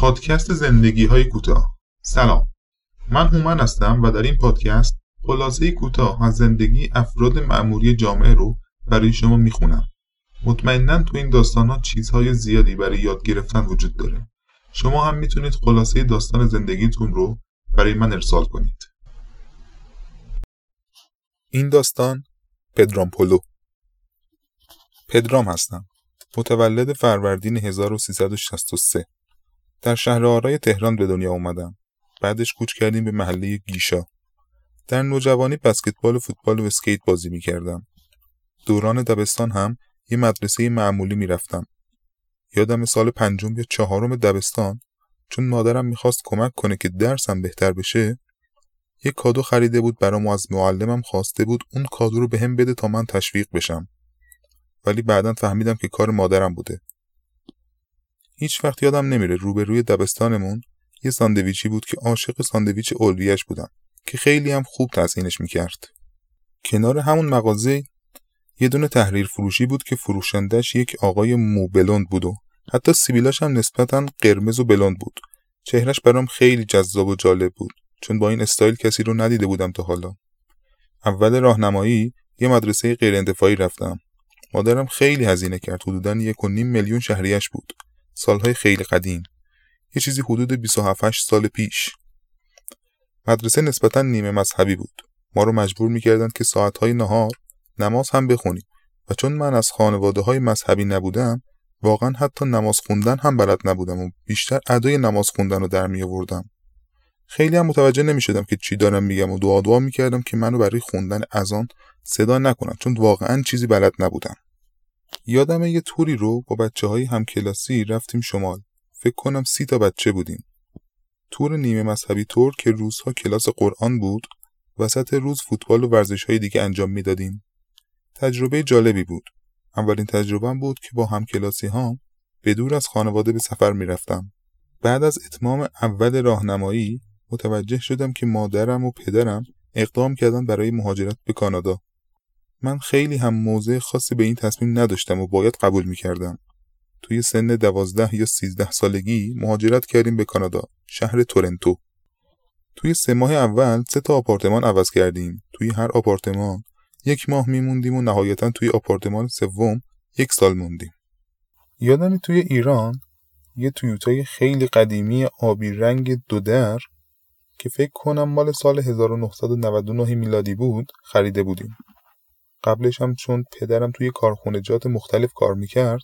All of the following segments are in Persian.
پادکست زندگی های کوتاه. سلام. من هومن هستم و در این پادکست خلاصه کوتاه از زندگی افراد معمولی جامعه رو برای شما می‌خونم. مطمئنا تو این داستان ها چیزهای زیادی برای یاد گرفتن وجود داره. شما هم می‌تونید خلاصه داستان زندگیتون رو برای من ارسال کنید. این داستان پدرام پولو پدرام هستم. متولد فروردین 1363 در شهر آرای تهران به دنیا اومدم. بعدش کوچ کردیم به محله گیشا. در نوجوانی بسکتبال و فوتبال و اسکیت بازی می‌کردم. دوران دبستان هم یه مدرسه معمولی می‌رفتم. یادم سال پنجم یا چهارم دبستان چون مادرم می‌خواست کمک کنه که درسم بهتر بشه یه کادو خریده بود برام و از معلمم خواسته بود اون کادو رو به هم بده تا من تشویق بشم. ولی بعدا فهمیدم که کار مادرم بوده. هیچ وقت یادم نمیره روبروی دبستانمون یه ساندویچی بود که عاشق ساندویچ اولویش بودم که خیلی هم خوب تزیینش می‌کرد. کنار همون مغازه یه دونه تحریر فروشی بود که فروشندش یک آقای مو بلند بود و حتی سیبیلاش هم نسبتا قرمز و بلند بود. چهرش برام خیلی جذاب و جالب بود چون با این استایل کسی رو ندیده بودم تا حالا. اول راهنمایی یه مدرسه غیر انتفاعی رفتم. مادرم خیلی هزینه کرد حدودا یک و نیم میلیون شهریش بود. سالهای خیلی قدیم. یه چیزی حدود 27 سال پیش. مدرسه نسبتا نیمه مذهبی بود. ما رو مجبور می‌کردند که ساعتهای نهار نماز هم بخونیم و چون من از خانواده های مذهبی نبودم واقعا حتی نماز خوندن هم بلد نبودم و بیشتر ادای نماز خوندن رو در می آوردم خیلی هم متوجه نمی شدم که چی دارم میگم و دعا دعا می کردم که منو برای خوندن اذان صدا نکنن چون واقعا چیزی بلد نبودم. یادم یه توری رو با بچه های همکلاسی رفتیم شمال. فکر کنم سی تا بچه بودیم. تور نیمه مذهبی طور که روزها کلاس قرآن بود وسط روز فوتبال و ورزش های دیگه انجام می‌دادیم. تجربه جالبی بود. اولین تجربه بود که با همکلاسی ها به دور از خانواده به سفر می‌رفتم. بعد از اتمام اول راهنمایی متوجه شدم که مادرم و پدرم اقدام کردن برای مهاجرت به کانادا. من خیلی هم موضع خاصی به این تصمیم نداشتم و باید قبول می‌کردم. توی سن دوازده یا سیزده سالگی مهاجرت کردیم به کانادا شهر تورنتو. توی سه ماه اول سه تا آپارتمان عوض کردیم. توی هر آپارتمان یک ماه میموندیم و نهایتا توی آپارتمان سوم یک سال موندیم. یادم توی ایران یه تویوتای خیلی قدیمی آبی رنگ دو در که فکر کنم مال سال 1999 میلادی بود خریده بودیم. قبلش هم چون پدرم توی کارخونجات مختلف کار می‌کرد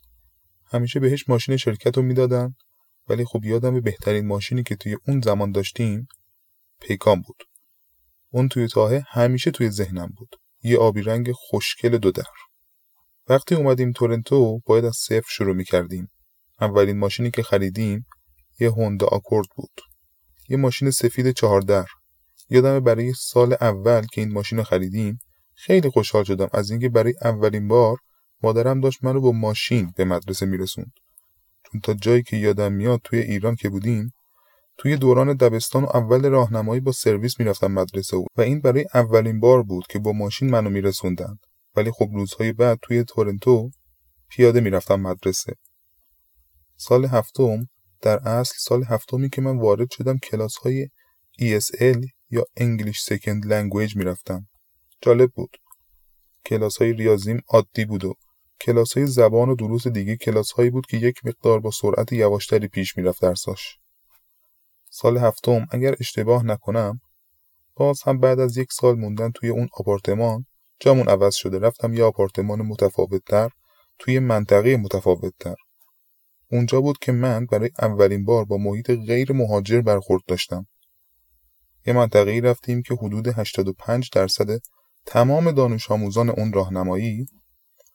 همیشه بهش ماشین شرکت رو می‌دادن. ولی خب یادم بهترین ماشینی که توی اون زمان داشتیم پیکان بود. اون توی تاهه همیشه توی ذهنم بود. یه آبی رنگ خوشکل دو در. وقتی اومدیم تورنتو باید از صفر شروع می‌کردیم. اولین ماشینی که خریدیم یه هوندا آکورد بود. یه ماشین سفید چهار در. یادم برای سال اول که این ماشین رو خریدیم خیلی خوشحال شدم. از اینکه برای اولین بار مادرم داشت منو با ماشین به مدرسه میرسوند. چون تا جایی که یادم میاد توی ایران که بودیم توی دوران دبستان و اول راهنمایی با سرویس می‌رفتم مدرسه و این برای اولین بار بود که با ماشین منو میرسوندن ولی خب روزهای بعد توی تورنتو پیاده می‌رفتم مدرسه. سال هفتم در اصل سال هفتمی که من وارد شدم کلاس های ESL یا English Second Language می‌رفتم. جالب بود. کلاس های ریاضیم عادی بود و کلاس های زبان و دروس دیگه کلاس هایی بود که یک مقدار با سرعت یواشتری پیش می‌رفت درساش. سال هفتم اگر اشتباه نکنم باز هم بعد از یک سال موندن توی اون آپارتمان جامون عوض شده. رفتم یه آپارتمان متفاوتتر توی منطقه متفاوتتر. اونجا بود که من برای اولین بار با محیط غیر مهاجر برخورد داشتم. یه منطقه ای رفتیم که حدود 85 درصد تمام دانش آموزان اون راهنمایی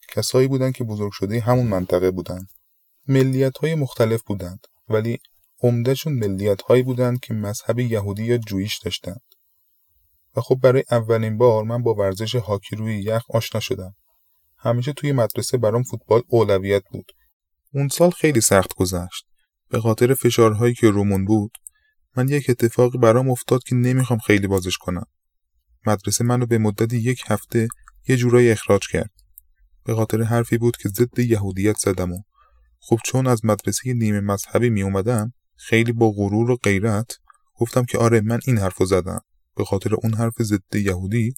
کسایی بودند که بزرگ شده همون منطقه بودند. ملیت های مختلف بودند ولی عمدهشون ملیت هایی بودند که مذهب یهودی یا جویش داشتند. و خب برای اولین بار من با ورزش هاکی روی یخ آشنا شدم. همیشه توی مدرسه برام فوتبال اولویت بود. اون سال خیلی سخت گذشت. به خاطر فشارهایی که رومون بود من یک اتفاقی برام افتاد که نمی‌خوام خیلی بازش کنم. مدرسه منو به مدت یک هفته یه جورایی اخراج کرد. به خاطر حرفی بود که ضد یهودیت زدم و خب چون از مدرسه نیمه مذهبی می اومدم خیلی با غرور و غیرت گفتم که آره من این حرفو زدم. به خاطر اون حرف ضد یهودی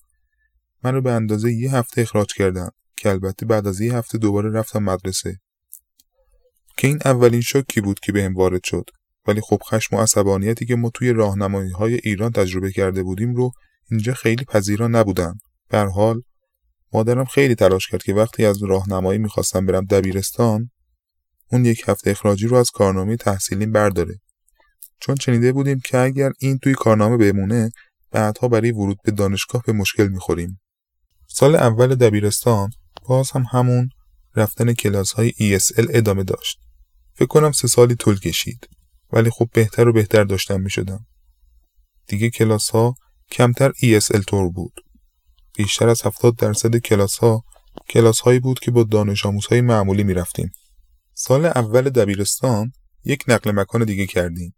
من رو به اندازه یه هفته اخراج کردن که البته بعد از یه هفته دوباره رفتم مدرسه. که این اولین شوکی بود که بهم وارد شد. ولی خب خشم و عصبانیتی که ما توی راهنمایی های ایران تجربه کرده بودیم رو اینجا خیلی پذیرا نبودن به حال مادرم خیلی تلاش کرد که وقتی از راهنمایی می‌خواستم برم دبیرستان اون یک هفته اخراجی رو از کارنامه تحصیلیم برداره. چون شنیده بودیم که اگر این توی کارنامه بمونه بعدها برای ورود به دانشگاه به مشکل می‌خوریم. سال اول دبیرستان باز هم همون رفتن کلاس های ESL ادامه داشت. فکر کنم سه سالی طول کشید. ولی خب بهتر و بهتر داشتم می‌شدم. دیگه کلاس ها کمتر ESL طور بود بیشتر از 70 درصد کلاس ها کلاس هایی بود که با دانش آموز های معمولی می رفتیم. سال اول دبیرستان یک نقل مکان دیگه کردیم.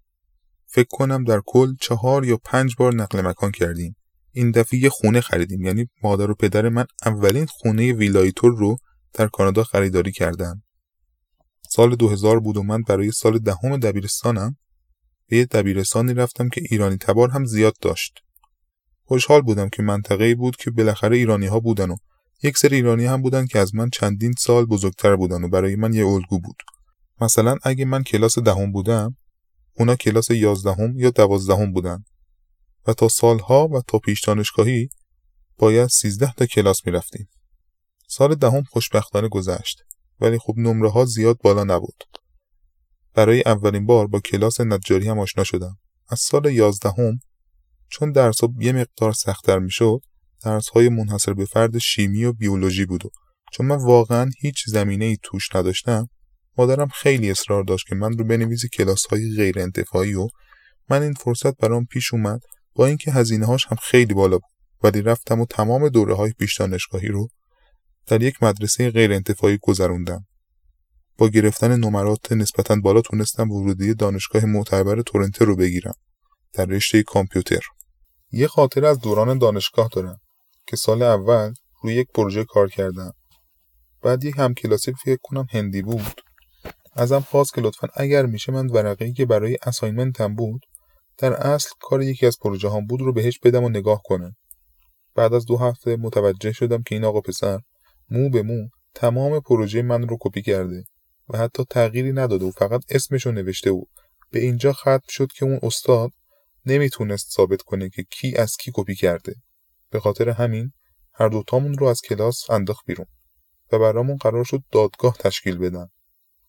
فکر کنم در کل چهار یا پنج بار نقل مکان کردیم. این دفعه یه خونه خریدیم یعنی مادر و پدر من اولین خونه ویلایی‌طور رو در کانادا خریداری کردن. سال 2000 بود و من برای سال دهم دبیرستانم به دبیرستانی رفتم که ایرانی تبار هم زیاد داشت. خوشحال بودم که منطقه بود که بالاخره ایرانی ها بودن و یک سری ایرانی هم بودن که از من چندین سال بزرگتر بودن و برای من یه الگو بود. مثلا اگه من کلاس دهم بودم اونا کلاس یازدهم یا دوازدهم بودن و تا سالها و تا پیش دانشگاهی باید سیزده تا کلاس می‌رفتیم. سال دهم خوشبختانه گذشت ولی خب نمره ها زیاد بالا نبود. برای اولین بار با کلاس نجاری هم آشنا شدم. از سال یازدهم چون درس یه مقدار سختتر می‌شد درس های منحصر به فرد شیمی و بیولوژی بود و چون من واقعا هیچ زمینه ای توش نداشتم مادرم خیلی اصرار داشت که من رو بنویسی کلاس های غیر انتفاعی و من این فرصت برام پیش اومد با اینکه هزینه هاش هم خیلی بالا بود ولی رفتم و تمام دوره های پیش دانشگاهی رو در یک مدرسه غیر انتفاعی گذروندم. با گرفتن نمرات نسبتا بالا تونستم ورودی دانشگاه معتبر تورنتو رو بگیرم در رشته کامپیوتر. یه خاطر از دوران دانشگاه دارم که سال اول روی یک پروژه کار کردم. بعد یک همکلاسی فکر کنم هندی بود. ازم خواست که لطفا اگر میشه من ورقه که برای اساینمنتم بود در اصل کار یکی از پروژه هم بود رو بهش بدم و نگاه کنه بعد از دو هفته متوجه شدم که این آقا پسر مو به مو تمام پروژه من رو کپی کرده و حتی تغییری نداده و فقط اسمش رو نوشته و به اینجا ختم شد که اون استاد نمی‌تونست ثابت کنه که کی از کی کپی کرده. به خاطر همین هر دوتامون رو از کلاس انداخت بیرون و برامون قرار شد دادگاه تشکیل بدن.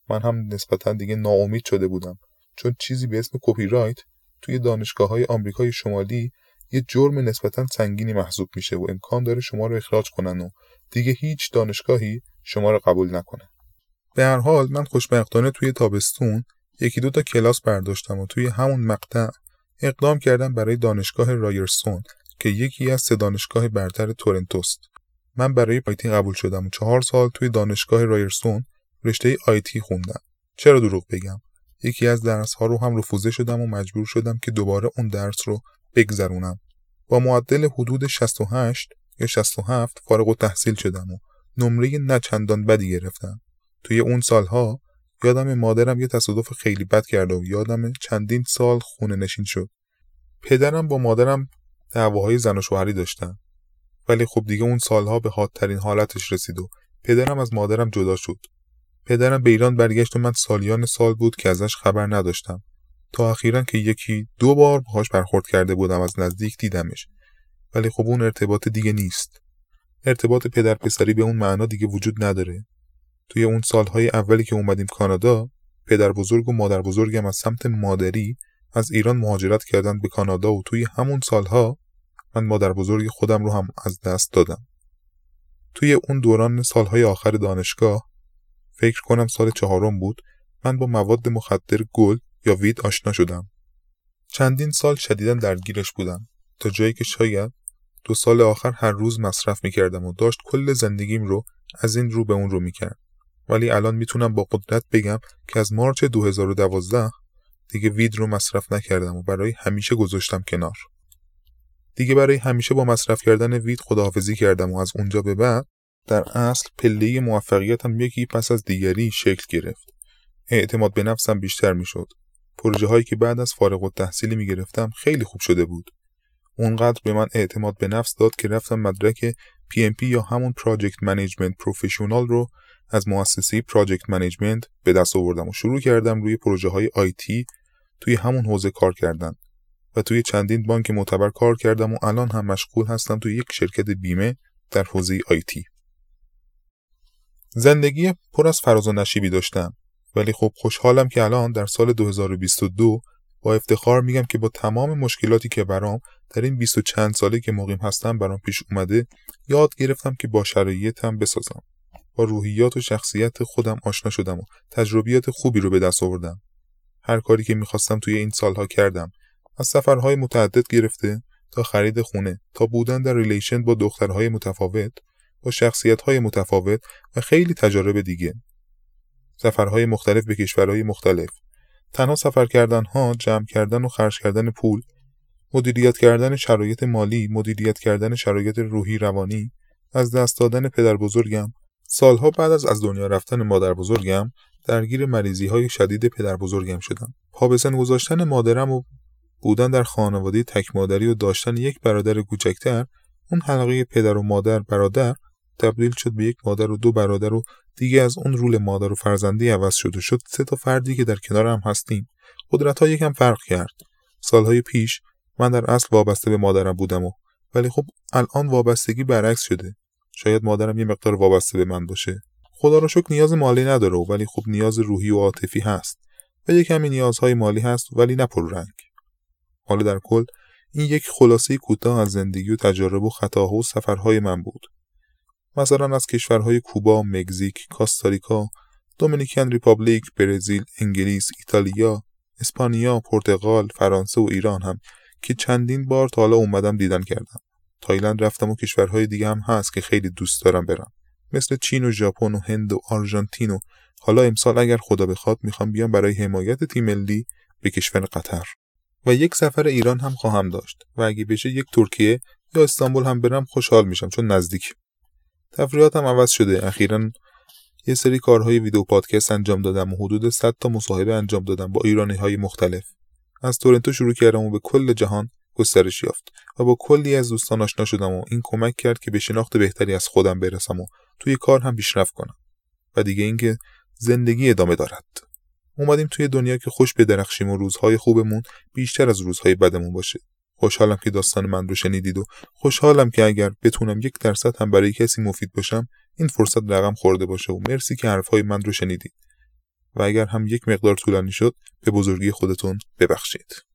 من هم نسبتا دیگه ناامید شده بودم چون چیزی به اسم کپی رایت توی دانشگاه های آمریکای شمالی یه جرم نسبتا سنگینی محسوب میشه و امکان داره شما رو اخراج کنن و دیگه هیچ دانشگاهی شما رو قبول نکنه به هر حال من خوشبختانه توی تابستون یکی دو تا کلاس برداشتم و توی همون مقطع اقدام کردم برای دانشگاه رایرسون که یکی از سه دانشگاه برتر تورنتوست. من برای آیتی قبول شدم و چهار سال توی دانشگاه رایرسون رشته آیتی خوندم. چرا دروغ بگم؟ یکی از درس ها رو هم رفوزه شدم و مجبور شدم که دوباره اون درس رو بگذرونم. با معدل حدود 68 یا 67 فارغ و تحصیل شدم و نمره نچندان بدی گرفتم. توی اون سالها یادم مادرم یه تصادف خیلی بد کرده و یادم چندین سال خونه نشین شد. پدرم با مادرم دعواهای زن و شوهری داشتن. ولی خب دیگه اون سالها به حادترین حالتش رسید و پدرم از مادرم جدا شد. پدرم به ایران برگشت و من سالیان سال بود که ازش خبر نداشتم. تا اخیرا که یکی دو بار باهاش برخورد کرده بودم از نزدیک دیدمش. ولی خب اون ارتباط دیگه نیست. ارتباط پدر پسری به اون معنا دیگه وجود نداره. توی اون سالهای اولی که اومدیم کانادا پدر بزرگ و مادر بزرگم از سمت مادری از ایران مهاجرت کردن به کانادا و توی همون سالها من مادر بزرگ خودم رو هم از دست دادم. توی اون دوران سالهای آخر دانشگاه فکر کنم سال چهارم بود من با مواد مخدر گل یا وید آشنا شدم. چندین سال شدیدا درگیرش بودم تا جایی که شاید دو سال آخر هر روز مصرف می‌کردم و داشت کل زندگیم رو از این رو به اون رو می‌کرد. ولی الان می‌تونم با قدرت بگم که از مارچ 2012 دیگه وید رو مصرف نکردم و برای همیشه گذاشتم کنار. دیگه برای همیشه با مصرف کردن وید خداحافظی کردم و از اونجا به بعد در اصل پله موفقیتم یکی پس از دیگری شکل گرفت. اعتماد به نفسم بیشتر می‌شد. پروژه هایی که بعد از فارغ التحصیلی می گرفتم خیلی خوب شده بود. اونقدر به من اعتماد به نفس داد که رفتم مدرک PMP یا همون Project Management Professional رو از مؤسسه Project Management به دست آوردم و شروع کردم روی پروژه های آیتی توی همون حوزه کار کردن و توی چندین بانک معتبر کار کردم و الان هم مشغول هستم توی یک شرکت بیمه در حوزه آیتی. زندگی پر از فراز و نشیبی داشتم ولی خب خوشحالم که الان در سال 2022 با افتخار میگم که با تمام مشکلاتی که برام در این 20 چند ساله که مقیم هستم برام پیش اومده یاد گرفتم که با شرایطم بسازم با روحیات و شخصیت خودم آشنا شدم و تجربیات خوبی رو به دست آوردم. هر کاری که می‌خواستم توی این سالها کردم از سفرهای متعدد گرفته تا خرید خونه تا بودن در ریلیشن با دخترهای متفاوت با شخصیتهای متفاوت و خیلی تجارب دیگه. سفرهای مختلف به کشورهای مختلف. تنها سفر کردن ها جمع کردن و خرج کردن پول مدیریت کردن شرایط مالی مدیریت کردن شرایط روحی روانی از دست دادن پدر بزرگم سالها بعد از از دنیا رفتن مادر بزرگم درگیر مریضی های شدید پدر بزرگم شدم. پا گذاشتن مادرم و بودن در خانواده تک مادری و داشتن یک برادر کوچکتر اون حلقه پدر و مادر برادر تبدیل شد به یک مادر و دو برادر و دیگه از اون رول مادر و فرزندی عوض شد و شد سه تا فردی که در کنار هم هستیم. قدرت ها یکم فرق کرد. سالهای پیش من در اصل وابسته به مادرم بودم و ولی خب الان وابستگی برعکس شده. شاید مادرم یه مقدار وابسته به من باشه. خدا رو شکر نیاز مالی نداره ولی خب نیاز روحی و عاطفی هست. و یک کمی نیازهای مالی هست ولی نه رنگ. حالا در کل این یک خلاصه کوتاه از زندگی و تجارب و خطاها و سفرهای من بود. مثلا از کشورهای کوبا، مکزیک، کاستاریکا، Dominican Republic، برزیل، انگلیس، ایتالیا، اسپانیا، پرتغال، فرانسه و ایران هم که چندین بار تا حالا اومدم دیدن کردم. تایلند رفتم و کشورهای دیگه هم هست که خیلی دوست دارم برم. مثل چین و ژاپن و هند و آرژانتین و حالا امسال اگر خدا بخواد می‌خوام بیام برای حمایت تیم ملی به کشور قطر. و یک سفر ایران هم خواهم داشت و اگه بشه یک ترکیه یا استانبول هم برم خوشحال میشم چون نزدیک. تفریحاتم عوض شده. اخیرا یه سری کارهای ویدیو پادکست انجام دادم و حدود 100 تا مصاحبه انجام دادم با ایرانی های مختلف. از تورنتو شروع کردم و به کل جهان گسترش یافت و با کلی از دوستان آشنا شدم و این کمک کرد که به شناخت بهتری از خودم برسم و توی کار هم پیشرفت کنم و دیگه اینکه زندگی ادامه دارد. اومدیم توی دنیا که خوش بدرخشیم و روزهای خوبمون بیشتر از روزهای بدمون باشه. خوشحالم که داستان من رو شنیدید و خوشحالم که اگر بتونم یک درصد هم برای کسی مفید باشم این فرصت رقم خورده باشه و مرسی که حرفهای من رو شنیدید. و اگر هم یک مقدار طولانی شد به بزرگی خودتون ببخشید.